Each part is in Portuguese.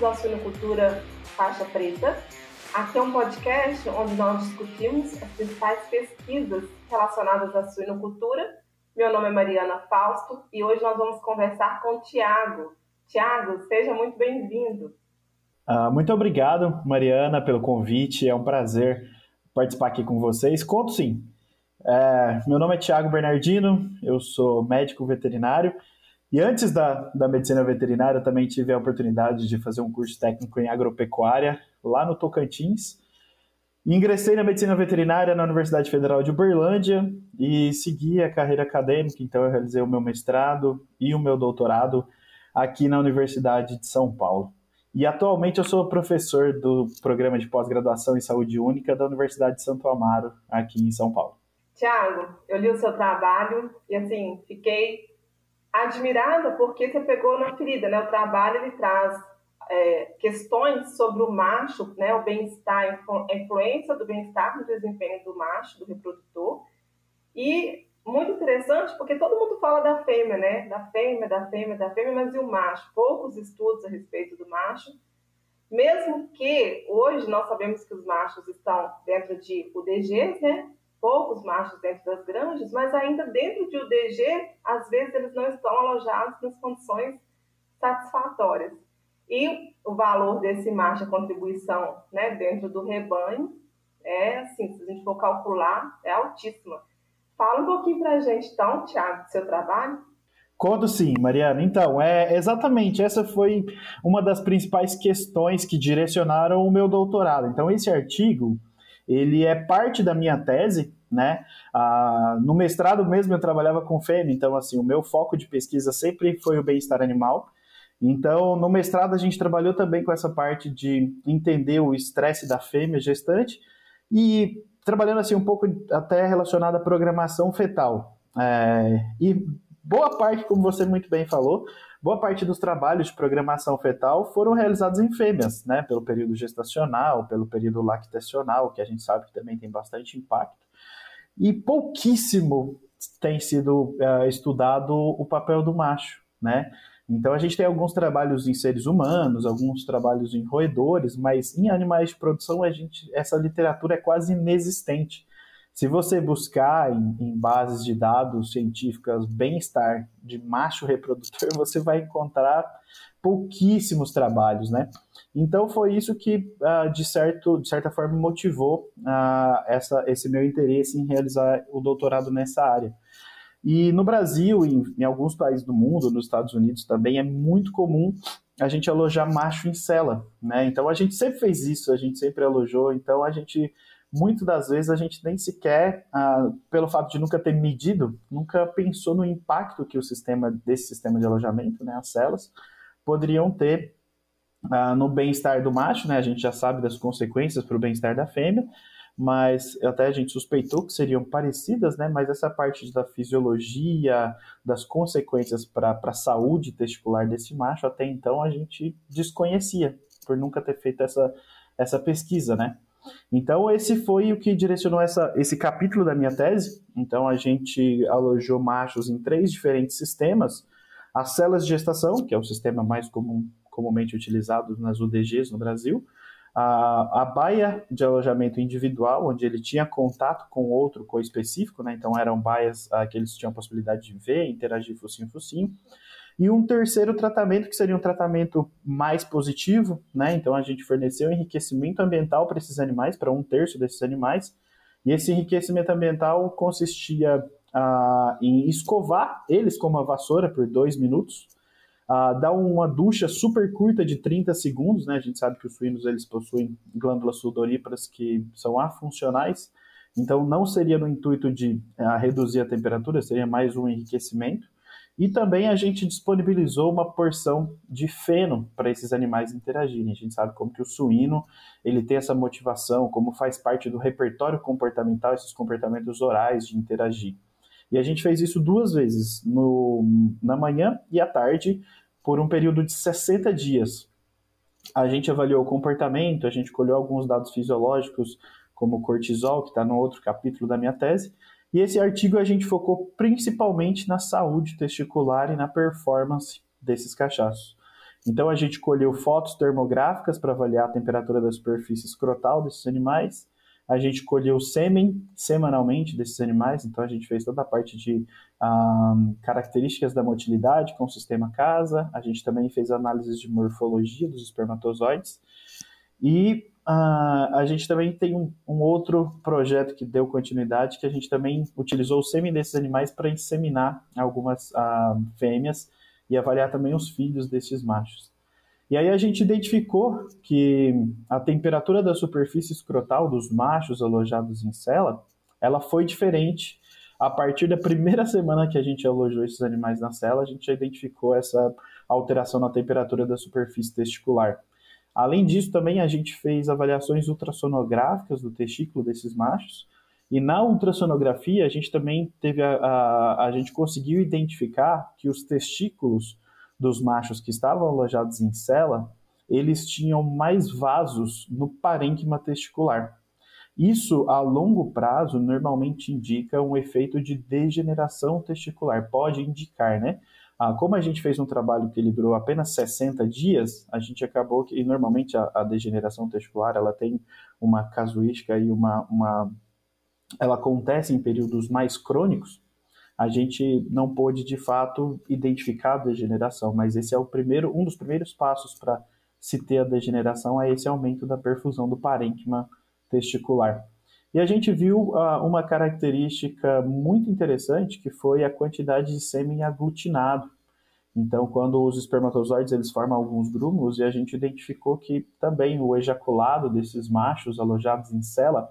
da Suinocultura Faixa Preta. Aqui é um podcast onde nós discutimos as principais pesquisas relacionadas à suinocultura. Meu nome é Mariana Fausto e hoje nós vamos conversar com o Tiago. Tiago, seja muito bem-vindo. Uh, muito obrigado, Mariana, pelo convite. É um prazer participar aqui com vocês. Conto sim. É, meu nome é Tiago Bernardino, eu sou médico veterinário e antes da, da medicina veterinária, também tive a oportunidade de fazer um curso técnico em agropecuária lá no Tocantins. Ingressei na medicina veterinária na Universidade Federal de Uberlândia e segui a carreira acadêmica, então eu realizei o meu mestrado e o meu doutorado aqui na Universidade de São Paulo. E atualmente eu sou professor do programa de pós-graduação em saúde única da Universidade de Santo Amaro, aqui em São Paulo. Tiago, eu li o seu trabalho e assim, fiquei admirada porque você pegou na ferida, né? O trabalho ele traz é, questões sobre o macho, né? O bem-estar, a influência do bem-estar no desempenho do macho, do reprodutor. E muito interessante porque todo mundo fala da fêmea, né? Da fêmea, da fêmea, da fêmea, mas e o macho? Poucos estudos a respeito do macho. Mesmo que hoje nós sabemos que os machos estão dentro de UDGs, né? Poucos machos dentro das granjas, mas ainda dentro de UDG, às vezes eles não estão alojados nas condições satisfatórias. E o valor desse macho, a contribuição né, dentro do rebanho, é assim, se a gente for calcular, é altíssima. Fala um pouquinho para a gente, então, Tiago, do seu trabalho. Conto sim, Mariana. Então, é exatamente essa foi uma das principais questões que direcionaram o meu doutorado. Então, esse artigo ele é parte da minha tese, né? Ah, no mestrado mesmo eu trabalhava com fêmea, então assim, o meu foco de pesquisa sempre foi o bem-estar animal. Então, no mestrado a gente trabalhou também com essa parte de entender o estresse da fêmea gestante e trabalhando assim um pouco até relacionado à programação fetal. É, e boa parte, como você muito bem falou, Boa parte dos trabalhos de programação fetal foram realizados em fêmeas, né, pelo período gestacional, pelo período lactacional, que a gente sabe que também tem bastante impacto, e pouquíssimo tem sido uh, estudado o papel do macho, né? Então a gente tem alguns trabalhos em seres humanos, alguns trabalhos em roedores, mas em animais de produção a gente, essa literatura é quase inexistente. Se você buscar em, em bases de dados científicas bem-estar de macho reprodutor, você vai encontrar pouquíssimos trabalhos, né? Então foi isso que, uh, de, certo, de certa forma, motivou uh, essa, esse meu interesse em realizar o doutorado nessa área. E no Brasil, em, em, alguns países do mundo, nos Estados Unidos também, é muito comum a gente alojar macho em cela, né? Então a gente sempre fez isso, a gente sempre alojou, então a gente muitas das vezes a gente nem sequer, ah, pelo fato de nunca ter medido, nunca pensou no impacto que o sistema desse sistema de alojamento, né, as celas, poderiam ter ah, no bem-estar do macho, né? A gente já sabe das consequências para o bem-estar da fêmea, mas até a gente suspeitou que seriam parecidas, né? Mas essa parte da fisiologia, das consequências para a saúde testicular desse macho, até então a gente desconhecia, por nunca ter feito essa, essa pesquisa, né? Então, esse foi o que direcionou essa, esse capítulo da minha tese. Então, a gente alojou machos em três diferentes sistemas. As celas de gestação, que é o sistema mais comum, comumente utilizado nas UDGs no Brasil. A, a baia de alojamento individual, onde ele tinha contato com outro co-específico, né? então eram baias ah, que eles tinham a possibilidade de ver, interagir focinho-focinho. E um terceiro tratamento, que seria um tratamento mais positivo, né? Então a gente forneceu enriquecimento ambiental para esses animais, para um terço desses animais. E esse enriquecimento ambiental consistia ah, em escovar eles com uma vassoura por dois minutos, ah, dar uma ducha super curta de 30 segundos, né? A gente sabe que os suínos eles possuem glândulas sudoríparas que são afuncionais, então não seria no intuito de ah, reduzir a temperatura, seria mais um enriquecimento. E também a gente disponibilizou uma porção de feno para esses animais interagirem. A gente sabe como que o suíno ele tem essa motivação, como faz parte do repertório comportamental, esses comportamentos orais de interagir. E a gente fez isso duas vezes, no, na manhã e à tarde, por um período de 60 dias. A gente avaliou o comportamento, a gente colheu alguns dados fisiológicos, como o cortisol, que está no outro capítulo da minha tese, e esse artigo a gente focou principalmente na saúde testicular e na performance desses cachaços. Então a gente colheu fotos termográficas para avaliar a temperatura da superfície escrotal desses animais. A gente colheu sêmen semanalmente desses animais, então a gente fez toda a parte de ah, características da motilidade com o sistema casa. A gente também fez análises de morfologia dos espermatozoides. E uh, a gente também tem um, um, outro projeto que deu continuidade, que a gente também utilizou o sêmen desses animais para inseminar algumas uh, fêmeas e avaliar também os filhos desses machos. E aí a gente identificou que a temperatura da superfície escrotal dos machos alojados em cela, ela foi diferente a partir da primeira semana que a gente alojou esses animais na cela, a gente já identificou essa alteração na temperatura da superfície testicular. Além disso, também a gente fez avaliações ultrassonográficas do testículo desses machos. E na ultrassonografia, a gente também teve a, a, a gente conseguiu identificar que os testículos dos machos que estavam alojados em cela, eles tinham mais vasos no parênquima testicular. Isso, a longo prazo, normalmente indica um efeito de degeneração testicular. Pode indicar, né? Ah, como a gente fez um trabalho que ele durou apenas 60 dias, a gente acabou que, e normalmente a, a degeneração testicular, ela tem uma casuística e uma, uma, ela acontece em períodos mais crônicos, a gente não pôde de fato identificar a degeneração, mas esse é o primeiro, um dos primeiros passos para se ter a degeneração é esse aumento da perfusão do parênquima testicular. E a gente viu uh, uma característica muito interessante que foi a quantidade de sêmen aglutinado. Então, quando os espermatozoides eles formam alguns grúmulos e a gente identificou que também o ejaculado desses machos alojados em cela,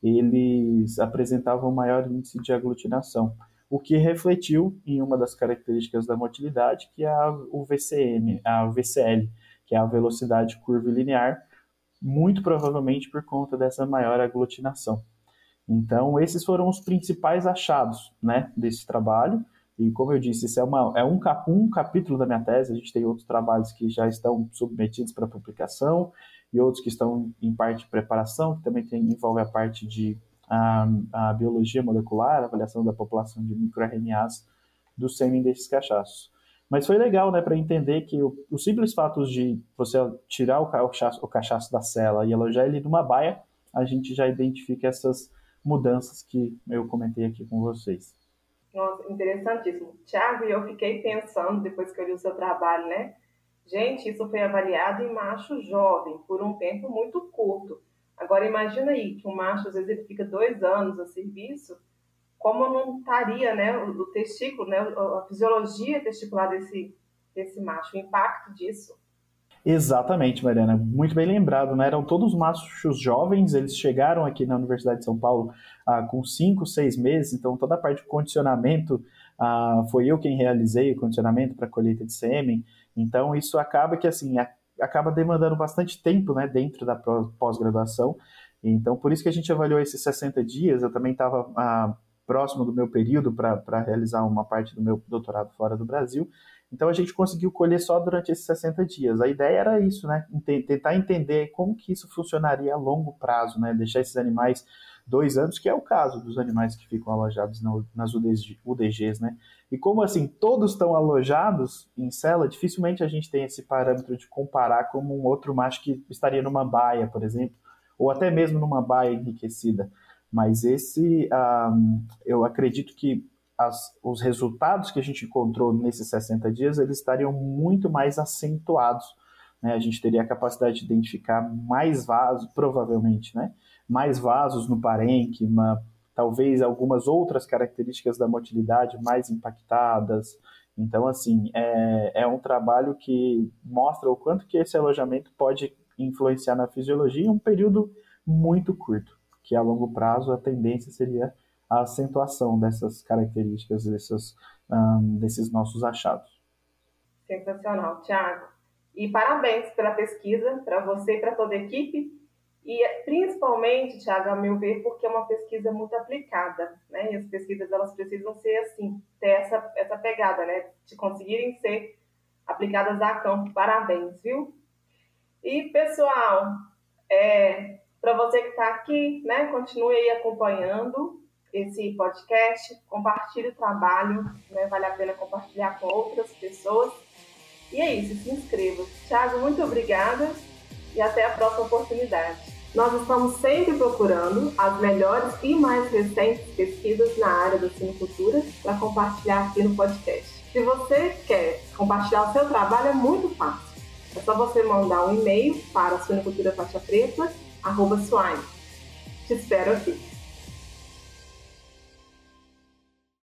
eles apresentavam maior índice de aglutinação, o que refletiu em uma das características da motilidade, que é a, o VCM, a VCL, que é a velocidade curvilinear, muito provavelmente por conta dessa maior aglutinação. Então, esses foram os principais achados né, desse trabalho. E, como eu disse, isso é, uma, é um, cap, um capítulo da minha tese. A gente tem outros trabalhos que já estão submetidos para publicação e outros que estão em parte de preparação, que também tem, envolve a parte de a, a biologia molecular, avaliação da população de microRNAs do sêmen desses cachaços. Mas foi legal, né, para entender que o, o, simples fato de você tirar o cachaço, o cachaço da cela e alojar ele numa baia, a gente já identifica essas mudanças que eu comentei aqui com vocês. Nossa, interessantíssimo. Tiago, eu fiquei pensando, depois que eu li o seu trabalho, né? Gente, isso foi avaliado em macho jovem, por um tempo muito curto. Agora, imagina aí que um macho, às vezes, ele fica dois anos a serviço, como não estaria né, o, o testículo, né, a fisiologia testicular desse, desse macho, o impacto disso. Exatamente, Mariana. Muito bem lembrado, né? Eram todos machos jovens, eles chegaram aqui na Universidade de São Paulo ah, com 5, 6 meses, então toda a parte de condicionamento ah, foi eu quem realizei o condicionamento para colheita de sêmen. Então isso acaba que assim a, acaba demandando bastante tempo, né, dentro da pós-graduação. Então por isso que a gente avaliou esses 60 dias. Eu também estava ah, próximo do meu período para realizar uma parte do meu doutorado fora do Brasil. Então a gente conseguiu colher só durante esses 60 dias. A ideia era isso, né? Tentar entender como que isso funcionaria a longo prazo, né? Deixar esses animais dois anos, que é o caso dos animais que ficam alojados nas UDGs, né? E como assim todos estão alojados em cela, dificilmente a gente tem esse parâmetro de comparar como um outro macho que estaria numa baia, por exemplo, ou até mesmo numa baia enriquecida. Mas esse, um, eu acredito que as, os resultados que a gente encontrou nesses 60 dias, eles estariam muito mais acentuados. Né? A gente teria a capacidade de identificar mais vasos, provavelmente, né? mais vasos no parênquima, talvez algumas outras características da motilidade mais impactadas. Então, assim, é, é um trabalho que mostra o quanto que esse alojamento pode influenciar na fisiologia em um período muito curto que a longo prazo a tendência seria a acentuação dessas características, desses, um, desses nossos achados. Sensacional, Tiago. E parabéns pela pesquisa, para você e para toda a equipe. E principalmente, Tiago, a meu ver, porque é uma pesquisa muito aplicada, né? E as pesquisas elas precisam ser assim, ter essa, essa pegada, né? De conseguirem ser aplicadas a campo. Parabéns, viu? E pessoal, é, para você que está aqui, né, continue aí acompanhando esse podcast, compartilhe o trabalho, né, vale a pena compartilhar com outras pessoas. E é isso, se inscreva. Thiago, muito obrigada e até a próxima oportunidade. Nós estamos sempre procurando as melhores e mais recentes pesquisas na área da sinocultura para compartilhar aqui no podcast. Se você quer compartilhar o seu trabalho, é muito fácil. É só você mandar um e-mail para suinoculturafaixapreta.com. Te espero aqui.